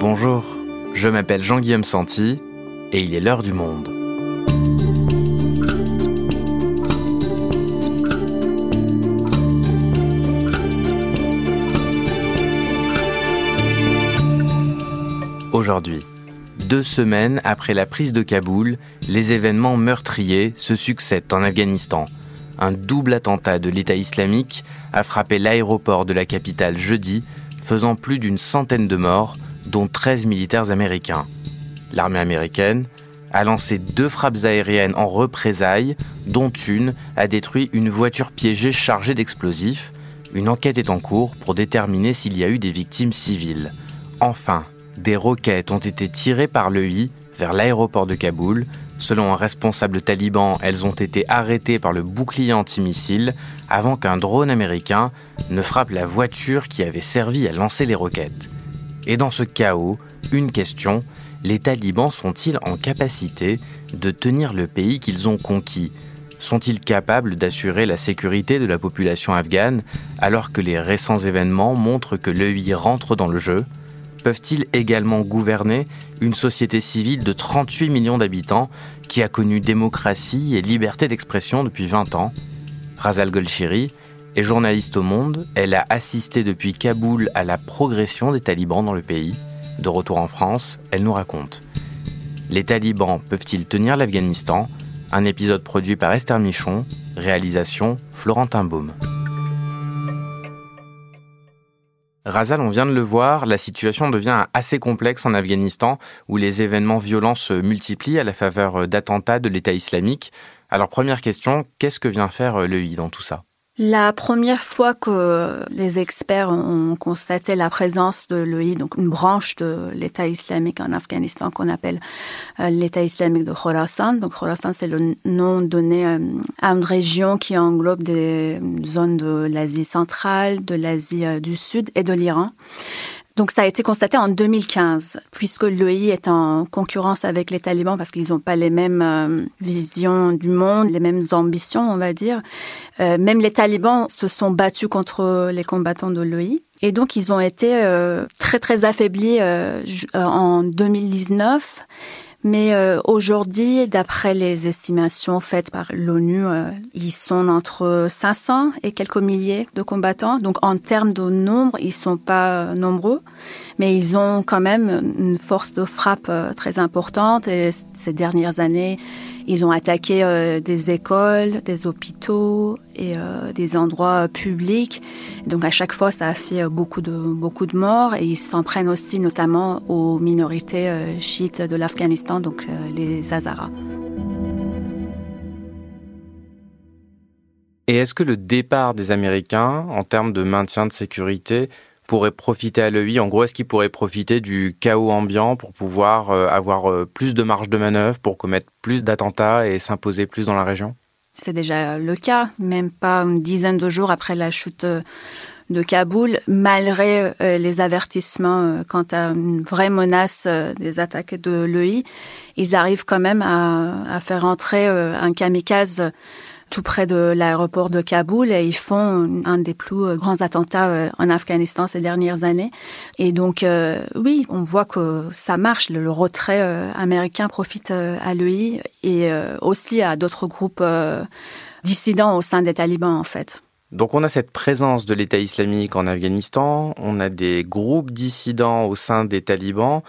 Bonjour, je m'appelle Jean-Guillaume Santi et il est l'heure du monde. Aujourd'hui, deux semaines après la prise de Kaboul, les événements meurtriers se succèdent en Afghanistan. Un double attentat de l'État islamique a frappé l'aéroport de la capitale jeudi, faisant plus d'une centaine de morts, dont 13 militaires américains. L'armée américaine a lancé deux frappes aériennes en représailles, dont une a détruit une voiture piégée chargée d'explosifs. Une enquête est en cours pour déterminer s'il y a eu des victimes civiles. Enfin, des roquettes ont été tirées par l'EI vers l'aéroport de Kaboul. Selon un responsable taliban, elles ont été arrêtées par le bouclier antimissile avant qu'un drone américain ne frappe la voiture qui avait servi à lancer les roquettes. Et dans ce chaos, une question, les talibans sont-ils en capacité de tenir le pays qu'ils ont conquis? Sont-ils capables d'assurer la sécurité de la population afghane alors que les récents événements montrent que l'EI rentre dans le jeu? Peuvent-ils également gouverner une société civile de 38 millions d'habitants qui a connu démocratie et liberté d'expression depuis 20 ans? Razal Golshiri est journaliste au Monde. Elle a assisté depuis Kaboul à la progression des talibans dans le pays. De retour en France, elle nous raconte. Les talibans peuvent-ils tenir l'Afghanistan? Un épisode produit par Esther Michon, réalisation Florentin Baume. Razal, on vient de le voir, la situation devient assez complexe en Afghanistan, où les événements violents se multiplient à la faveur d'attentats de l'État islamique. Alors première question, qu'est-ce que vient faire l'EI dans tout ça? La première fois que les experts ont constaté la présence de l'EI, donc une branche de l'État islamique en Afghanistan qu'on appelle euh, l'État islamique de Khorasan. Donc Khorasan, c'est le nom donné euh, à une région qui englobe des zones de l'Asie centrale, de l'Asie euh, du Sud et de l'Iran. Donc ça a été constaté en 2015, puisque l'EI est en concurrence avec les talibans parce qu'ils n'ont pas les mêmes euh, visions du monde, les mêmes ambitions, on va dire. Euh, même les talibans se sont battus contre les combattants de l'EI. Et donc ils ont été euh, très très affaiblis en 2019. Mais euh, aujourd'hui, d'après les estimations faites par l'ONU, euh, ils sont entre 500 et quelques milliers de combattants. Donc en termes de nombre, ils sont pas euh, nombreux, mais ils ont quand même une force de frappe très importante. Et ces dernières années, ils ont attaqué euh, des écoles, des hôpitaux et euh, des endroits publics. Donc à chaque fois, ça a fait beaucoup de beaucoup de morts et ils s'en prennent aussi notamment aux minorités euh, chiites de l'Afghanistan, donc les Hazaras. Et est-ce que le départ des Américains, en termes de maintien de sécurité, pourrait profiter à l'EI En gros, est-ce qu'il pourrait profiter du chaos ambiant pour pouvoir euh, avoir euh, plus de marge de manœuvre, pour commettre plus d'attentats et s'imposer plus dans la région? C'est déjà le cas, même pas une dizaine de jours après la chute euh, de Kaboul, malgré les avertissements quant à une vraie menace des attaques de l'EI, ils arrivent quand même à, à faire entrer un kamikaze tout près de l'aéroport de Kaboul et ils font un des plus euh, grands attentats euh, en Afghanistan ces dernières années. Et donc, euh, oui, on voit que ça marche. Le retrait américain profite à l'EI et aussi à d'autres groupes dissidents au sein des talibans, en fait. Donc on a cette présence de l'État islamique en Afghanistan, on a des groupes dissidents au sein des talibans.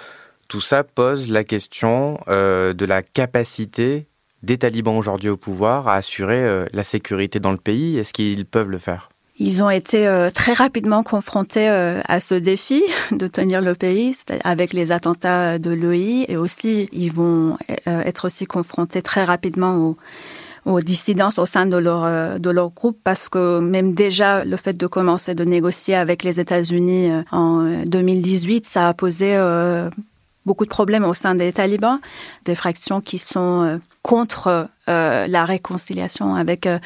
Tout ça pose la question de la capacité des talibans aujourd'hui au pouvoir à assurer euh, la sécurité dans le pays. Est-ce qu'ils peuvent le faire? Ils ont été euh, très rapidement confrontés euh, à ce défi de tenir le pays avec les attentats de l'OI et aussi ils vont être aussi confrontés très rapidement aux, aux dissidences au sein de leur de leur groupe parce que même déjà le fait de commencer de négocier avec les États-Unis en 2018 ça a posé beaucoup de problèmes au sein des talibans, des fractions qui sont euh, contre euh, la réconciliation avec euh,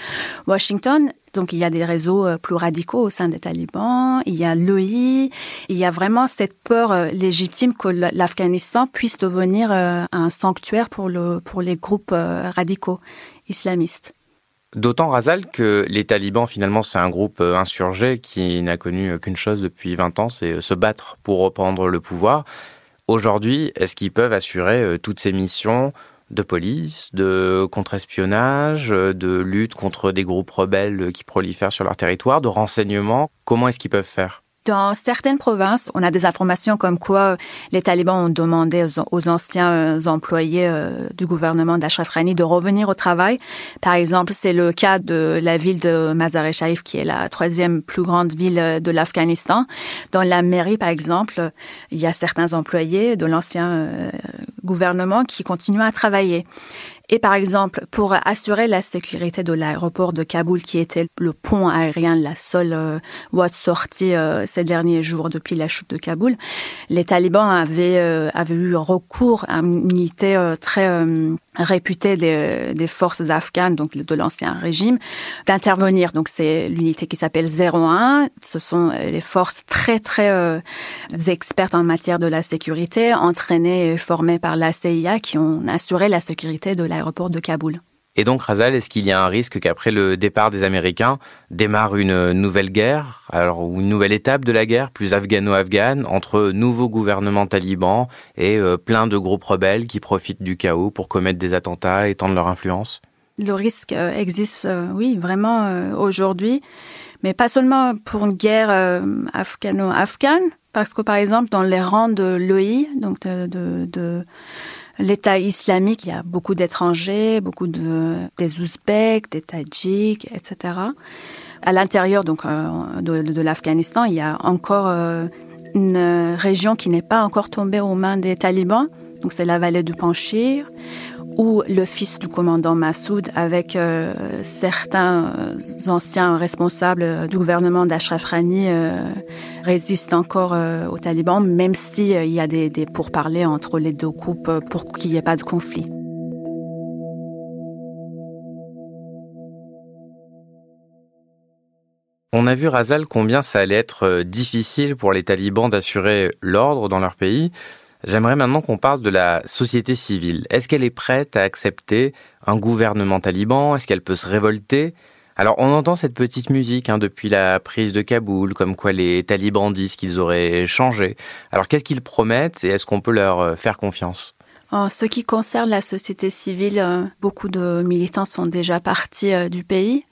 Washington. Donc il y a des réseaux plus radicaux au sein des talibans, il y a l'OI, il y a vraiment cette peur légitime que l'Afghanistan puisse devenir un sanctuaire pour, pour les groupes radicaux islamistes. D'autant, Razal, que les talibans, finalement, c'est un groupe insurgé qui n'a connu qu'une chose depuis 20 ans, c'est se battre pour reprendre le pouvoir. Aujourd'hui, est-ce qu'ils peuvent assurer toutes ces missions de police, de contre-espionnage, de lutte contre des groupes rebelles qui prolifèrent sur leur territoire, de renseignement? Comment est-ce qu'ils peuvent faire? Dans certaines provinces, on a des informations comme quoi les talibans ont demandé aux, anciens euh, employés euh, du gouvernement d'Ashraf Rani de revenir au travail. Par exemple, c'est le cas de la ville de Mazar-e-Sharif, qui est la troisième plus grande ville euh, de l'Afghanistan. Dans la mairie, par exemple, il y a certains employés de l'ancien gouvernement qui continuent à travailler. Et par exemple, pour assurer la sécurité de l'aéroport de Kaboul, qui était le pont aérien, la seule euh, voie de sortie euh, ces derniers jours depuis la chute de Kaboul, les talibans avaient, euh, avaient eu recours à une unité euh, très réputée des, des, forces afghanes, donc de l'ancien régime, d'intervenir. Donc c'est l'unité qui s'appelle 01. Ce sont les forces très très expertes en matière de la sécurité, entraînées et formées par la CIA, qui ont assuré la sécurité de la l'aéroport de Kaboul. Et donc, Razal, est-ce qu'il y a un risque qu'après le départ des Américains démarre une nouvelle guerre, alors une nouvelle étape de la guerre, plus afghano-afghane, entre nouveaux gouvernements talibans et euh, plein de groupes rebelles qui profitent du chaos pour commettre des attentats et tendre leur influence? Le risque euh, existe, euh, oui, vraiment aujourd'hui, mais pas seulement pour une guerre afghano-afghane, parce que par exemple, dans les rangs de l'OI, donc de l'État islamique, il y a beaucoup d'étrangers, beaucoup de des Ouzbeks, des Tadjiks, etc. À l'intérieur donc euh, de, l'Afghanistan, il y a encore euh, une région qui n'est pas encore tombée aux mains des talibans. Donc c'est la vallée du Panchir, où le fils du commandant Massoud, avec euh, certains euh, anciens responsables euh, du gouvernement d'Ashraf Rani, résiste encore aux talibans, même s'il y a des, des pourparlers entre les deux groupes pour qu'il n'y ait pas de conflit. On a vu, Razal, combien ça allait être difficile pour les talibans d'assurer l'ordre dans leur pays. J'aimerais maintenant qu'on parle de la société civile. Est-ce qu'elle est prête à accepter un gouvernement taliban? Est-ce qu'elle peut se révolter? Alors on entend cette petite musique hein, depuis la prise de Kaboul, comme quoi les talibans disent qu'ils auraient changé. Alors qu'est-ce qu'ils promettent et est-ce qu'on peut leur euh, faire confiance? En ce qui concerne la société civile, euh, beaucoup de militants sont déjà partis euh, du pays.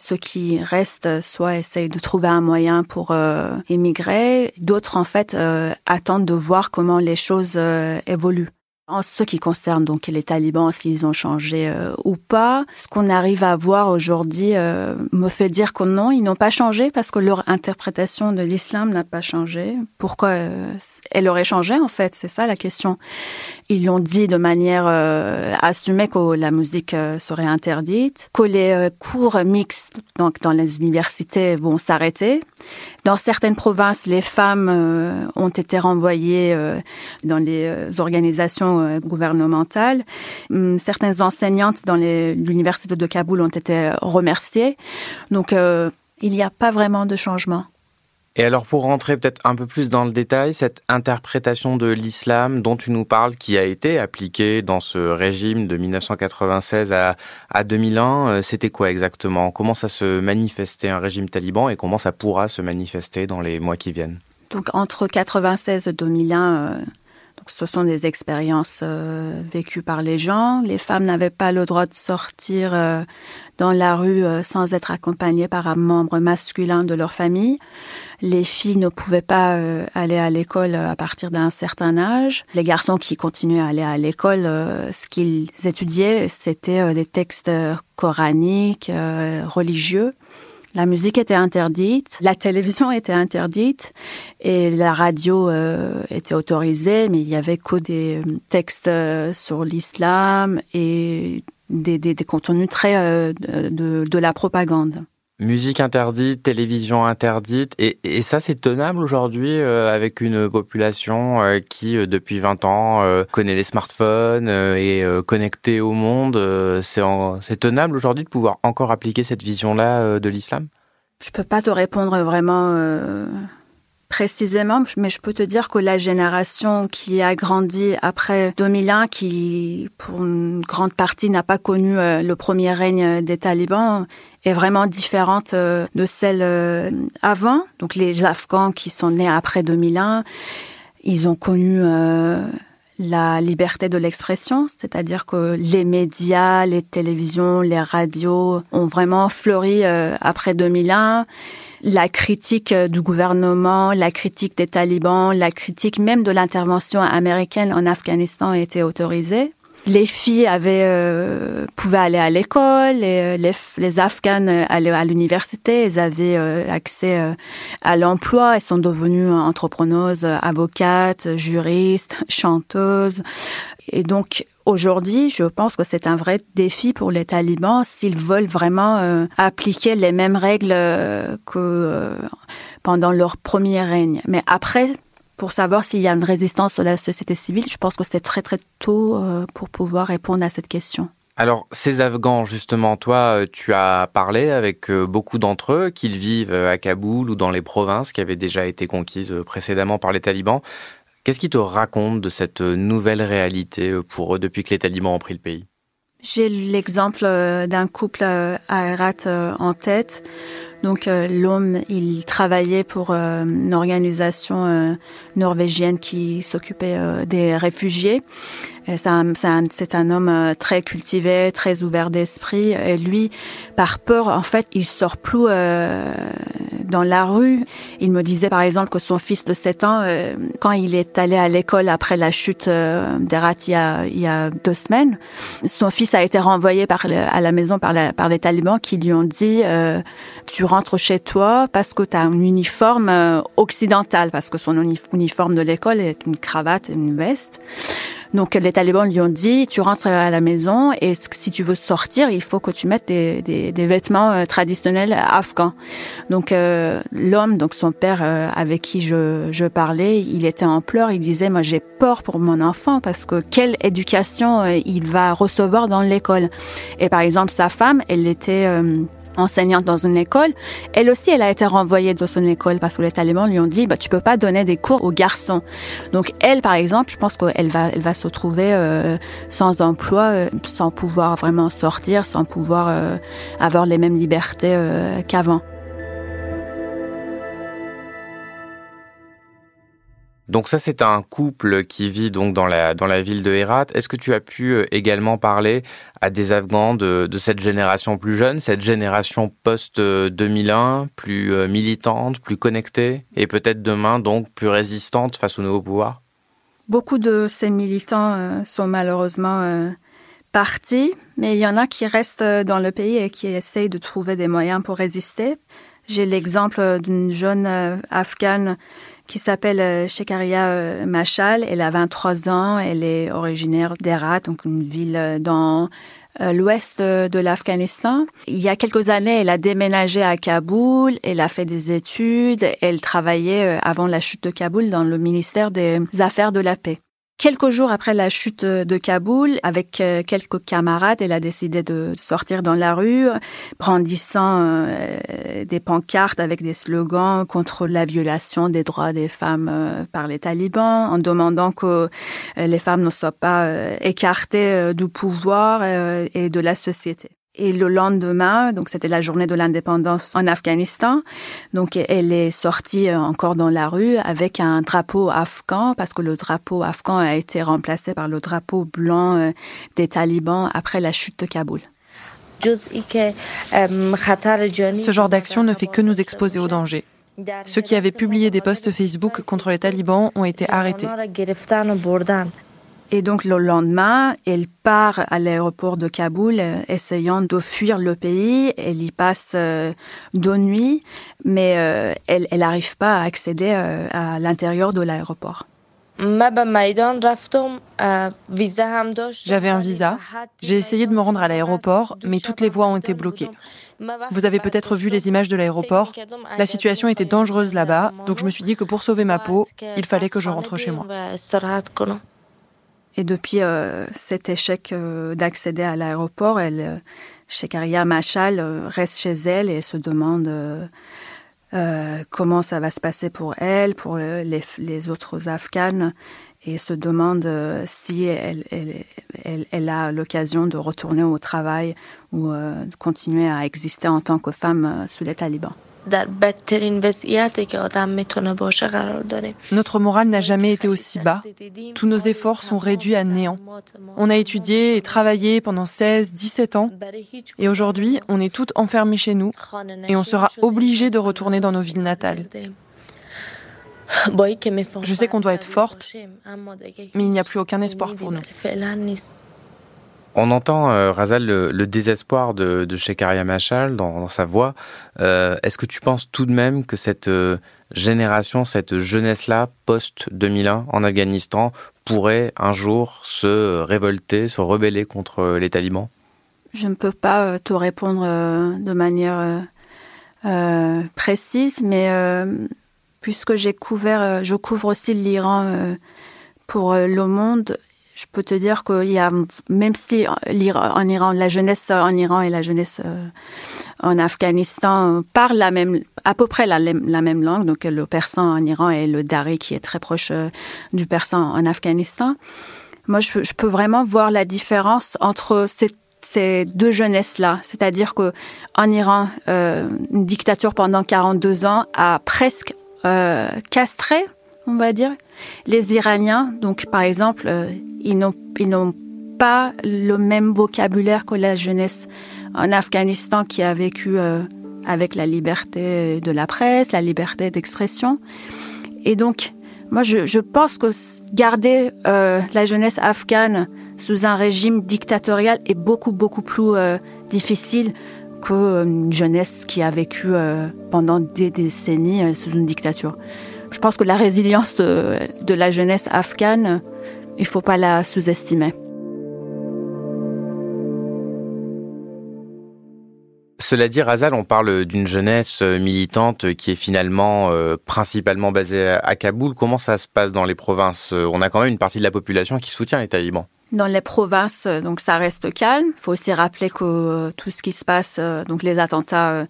Ceux qui restent soit essayent de trouver un moyen pour euh, émigrer, d'autres en fait euh, attendent de voir comment les choses euh, évoluent. En ce qui concerne donc les talibans, s'ils ont changé euh, ou pas, ce qu'on arrive à voir aujourd'hui euh, me fait dire que non, ils n'ont pas changé parce que leur interprétation de l'islam n'a pas changé. Pourquoi euh, elle aurait changé en fait? C'est ça la question. Ils l'ont dit de manière assumée que la musique serait interdite, que les cours mixtes donc dans les universités vont s'arrêter. Dans certaines provinces, les femmes euh, ont été renvoyées euh, dans les euh, organisations gouvernementales. Hum, certaines enseignantes dans l'université de Kaboul ont été remerciées. Donc, il n'y a pas vraiment de changement. Et alors pour rentrer peut-être un peu plus dans le détail, cette interprétation de l'islam dont tu nous parles, qui a été appliquée dans ce régime de 1996 à, à 2001, euh, c'était quoi exactement? Comment ça se manifestait un régime taliban et comment ça pourra se manifester dans les mois qui viennent? Donc entre 96 et 2001, ce sont des expériences euh, vécues par les gens. Les femmes n'avaient pas le droit de sortir euh, dans la rue euh, sans être accompagnées par un membre masculin de leur famille. Les filles ne pouvaient pas aller à l'école à partir d'un certain âge. Les garçons qui continuaient à aller à l'école, ce qu'ils étudiaient, c'était des textes coraniques, religieux. La musique était interdite, la télévision était interdite et la radio euh, était autorisée, mais il y avait que des euh, textes euh, sur l'islam et des, des, des, contenus très de, de la propagande. Musique interdite, télévision interdite, et, et ça c'est tenable aujourd'hui euh, avec une population euh, qui euh, depuis 20 ans connaît les smartphones et connectée au monde. c'est tenable aujourd'hui de pouvoir encore appliquer cette vision-là de l'islam? Je peux pas te répondre vraiment précisément, mais je peux te dire que la génération qui a grandi après 2001, qui pour une grande partie n'a pas connu le premier règne des talibans, est vraiment différente euh, de celle euh, avant. Donc les Afghans qui sont nés après 2001, Ils ont connu la liberté de l'expression, c'est-à-dire que les médias, les télévisions, les radios ont vraiment fleuri après 2001 la critique du gouvernement, la critique des talibans, la critique même de l'intervention américaine en Afghanistan été autorisée. Les filles avaient euh, pouvaient aller à l'école, les, les Afghanes allaient à l'université, elles avaient euh, accès euh, à l'emploi, elles sont devenues entrepreneuses, avocates, juristes, chanteuses. Et donc Aujourd'hui, je pense que c'est un vrai défi pour les talibans s'ils veulent vraiment euh, appliquer les mêmes règles euh, que euh, pendant leur premier règne. Mais après, pour savoir s'il y a une résistance de la société civile, je pense que c'est très très tôt pour pouvoir répondre à cette question. Alors, ces Afghans, justement, toi, tu as parlé avec beaucoup d'entre eux, qu'ils vivent à Kaboul ou dans les provinces qui avaient déjà été conquises précédemment par les talibans. Qu'est-ce qui te raconte de cette nouvelle réalité euh, pour eux depuis que les talibans ont pris le pays? J'ai l'exemple euh, d'un couple euh, à Herat en tête. Donc l'homme, il travaillait pour une organisation norvégienne qui s'occupait des réfugiés. C'est un, c'est un, homme euh, très cultivé, très ouvert d'esprit. Et lui, par peur, en fait, il sort plus euh, dans la rue. Il me disait, par exemple, que son fils de 7 ans, euh, quand il est allé à l'école après la chute euh, d'Erat il, y a, il y a deux semaines, son fils a été renvoyé par à la maison par, la, par les talibans qui lui ont dit, tu rentres chez toi parce que tu as un uniforme occidental, parce que son uniforme de l'école est une cravate une veste. Donc les talibans lui ont dit, tu rentres à la maison et si tu veux sortir, il faut que tu mettes des, des, des vêtements euh, traditionnels afghans. Donc euh, l'homme, donc son père euh, avec qui je, je parlais, il était en pleurs, il disait, moi j'ai peur pour mon enfant parce que quelle éducation il va recevoir dans l'école. Et par exemple, sa femme, elle était enseignante dans une école. Elle aussi, elle a été renvoyée de son école parce que les talibans lui ont dit, bah, tu peux pas donner des cours aux garçons. Donc elle, par exemple, je pense qu'elle va, elle va se trouver euh, sans emploi, euh, sans pouvoir vraiment sortir, sans pouvoir euh, avoir les mêmes libertés qu'avant. Donc ça, c'est un couple qui vit donc dans la, dans la ville de Herat. Est-ce que tu as pu euh, également parler à des Afghans de, de cette génération plus jeune, cette génération post-2001, plus euh, militante, plus connectée, et peut-être demain donc plus résistante face au nouveau pouvoir? Beaucoup de ces militants euh, sont malheureusement partis, mais il y en a qui restent dans le pays et qui essayent de trouver des moyens pour résister. J'ai l'exemple d'une jeune afghane qui s'appelle euh, Shekaria euh, Machal. Elle a 23 ans. Elle est originaire d'Herat, donc une ville euh, dans l'ouest de l'Afghanistan. Il y a quelques années, elle a déménagé à Kaboul, elle a fait des études, elle travaillait avant la chute de Kaboul dans le ministère des Affaires de la paix. Quelques jours après la chute de Kaboul, avec euh, quelques camarades, elle a décidé de sortir dans la rue, brandissant euh, des pancartes avec des slogans contre la violation des droits des femmes euh, par les talibans, en demandant que les femmes ne soient pas écartées du pouvoir et de la société. Et le lendemain, donc c'était la journée de l'indépendance en Afghanistan, donc elle est sortie euh, encore dans la rue avec un drapeau afghan parce que le drapeau afghan a été remplacé par le drapeau blanc euh, des talibans après la chute de Kaboul. Ce genre d'action ne fait que nous exposer au danger. Ceux qui avaient publié des posts Facebook contre les talibans ont été arrêtés. Et donc le lendemain, elle part à l'aéroport de Kaboul, euh, essayant de fuir le pays. Elle y passe euh, deux nuits, mais euh, elle n'arrive pas à accéder à l'intérieur de l'aéroport. J'avais un visa. J'ai essayé de me rendre à l'aéroport, mais toutes les voies ont été bloquées. Vous avez peut-être vu les images de l'aéroport. La situation était dangereuse là-bas, donc je me suis dit que pour sauver ma peau, il fallait que je rentre chez moi. Et depuis euh, cet échec euh, d'accéder à l'aéroport, elle, euh, Shekaria Machal reste chez elle et se demande comment ça va se passer pour elle, pour les, autres Afghanes, et se demande si elle a l'occasion de retourner au travail ou de continuer à exister en tant que femme sous les talibans. Notre morale n'a jamais été aussi bas. Tous nos efforts sont réduits à néant. On a étudié et travaillé pendant 16, 17 ans. Et aujourd'hui, on est toutes enfermées chez nous et on sera obligé de retourner dans nos villes natales. Je sais qu'on doit être forte, mais il n'y a plus aucun espoir pour nous. On entend, euh, Razal, le, désespoir de, de Shekaria Machal dans, sa voix. Euh, est-ce que tu penses tout de même que cette euh, génération, cette jeunesse-là, post-2001 en Afghanistan, pourrait un jour se révolter, se rebeller contre les talibans? Je ne peux pas te répondre de manière précise, mais puisque j'ai couvert, je couvre aussi l'Iran pour Le Monde, je peux te dire qu'il y a, même si en Iran, la jeunesse en Iran et la jeunesse euh, en Afghanistan parlent la même, à peu près la, même langue, donc le persan en Iran et le dari qui est très proche euh, du persan en Afghanistan. Moi, je, peux vraiment voir la différence entre ces, deux jeunesses-là. C'est-à-dire que en Iran, euh, une dictature pendant 42 ans a presque castré, on va dire, les Iraniens. Donc, par exemple, ils n'ont, ils n'ont pas le même vocabulaire que la jeunesse en Afghanistan qui a vécu euh, avec la liberté de la presse, la liberté d'expression. Et donc, moi, je, pense que garder euh, la jeunesse afghane sous un régime dictatorial est beaucoup, beaucoup plus euh, difficile qu'une jeunesse qui a vécu pendant des décennies sous une dictature. Je pense que la résilience de, de la jeunesse afghane il ne faut pas la sous-estimer. Cela dit, Razal, on parle d'une jeunesse euh, militante qui est finalement euh, principalement basée à Kaboul. Comment ça se passe dans les provinces? Euh, On a quand même une partie de la population qui soutient les talibans. Dans les provinces, donc ça reste calme. Il faut aussi rappeler que tout ce qui se passe, donc les attentats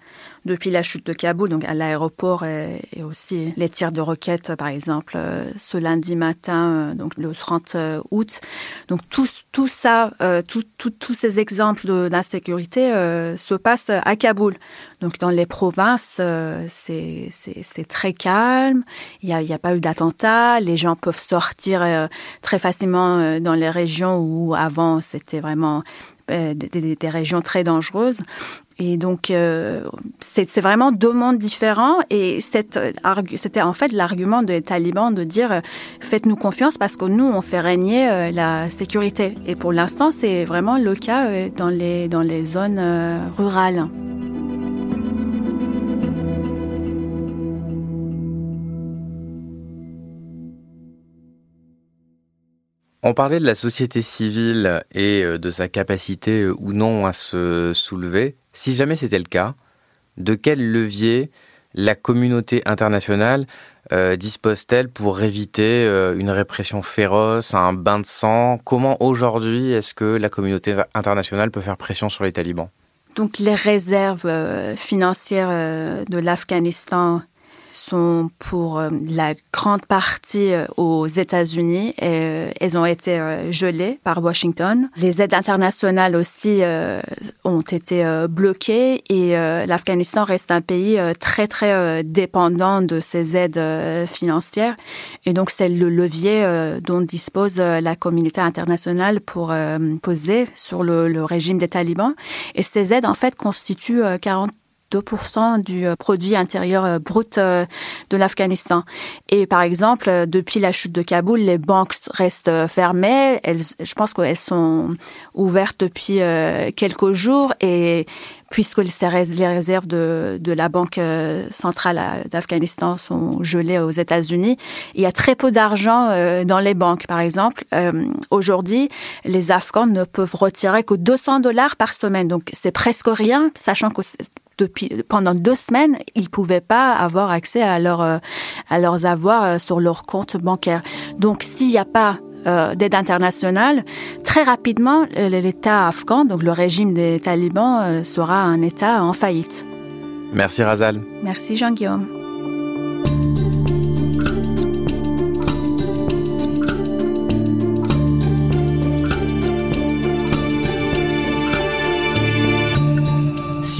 depuis la chute de Kaboul, donc à l'aéroport et, aussi les tirs de roquettes, par exemple, euh, ce lundi matin, euh, donc le 30 euh, août. Donc tout, tout ça, tous ces exemples d'insécurité se passent à Kaboul. Donc dans les provinces, c'est très calme. Il n'y a, a, pas eu d'attentats. Les gens peuvent sortir très facilement dans les régions où avant c'était vraiment des, régions très dangereuses. Et donc, euh, c'est vraiment deux mondes différents. Et c'était en fait l'argument des talibans de dire euh, faites-nous confiance parce que nous, on fait régner euh, la sécurité. Et pour l'instant, c'est vraiment le cas dans les, dans les zones rurales. On parlait de la société civile et de sa capacité ou non à se soulever. Si jamais c'était le cas, de quel levier la communauté internationale euh, dispose-t-elle pour éviter euh, une répression féroce, un bain de sang? Comment aujourd'hui est-ce que la communauté internationale peut faire pression sur les talibans? Donc les réserves euh, financières de l'Afghanistan sont pour euh, la grande partie euh, aux États-Unis et euh, elles ont été gelées par Washington. Les aides internationales aussi ont été bloquées et l'Afghanistan reste un pays très très dépendant de ces aides financières et donc c'est le levier dont dispose la communauté internationale pour poser sur le, le, régime des talibans et ces aides en fait constituent 40 2% du euh, produit intérieur euh, brut euh, de l'Afghanistan. Et par exemple, depuis la chute de Kaboul, les banques restent fermées. Elles, je pense qu'elles sont ouvertes depuis quelques jours et puisque les réserves de, de la Banque centrale d'Afghanistan sont gelées aux États-Unis, il y a très peu d'argent dans les banques. Par exemple, aujourd'hui, les Afghans ne peuvent retirer que 200 dollars par semaine. Donc, c'est presque rien, sachant que depuis pendant deux semaines, ils pouvaient pas avoir accès à leur euh, à leurs avoirs euh, sur leur compte bancaire. Donc s'il n'y a pas euh, d'aide internationale, très rapidement l'État afghan, donc le régime des talibans, sera un État en faillite. Merci Razal. Merci Jean-Guillaume.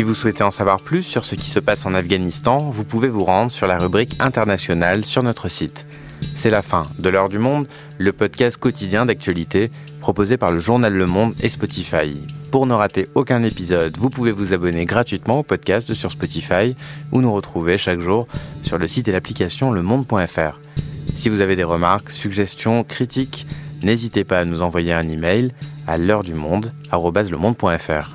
Vous souhaitez en savoir plus sur ce qui se passe en Afghanistan, vous pouvez vous rendre sur la rubrique internationale sur notre site. C'est la fin de l'heure du monde, le podcast quotidien d'actualité proposé par le journal Le Monde et Spotify. Pour ne rater aucun épisode, vous pouvez vous abonner gratuitement au podcast sur Spotify ou nous retrouver chaque jour sur le site et l'application lemonde.fr. Si vous avez des remarques, suggestions, critiques, n'hésitez pas à nous envoyer un email à l'heure du monde @lemonde.fr.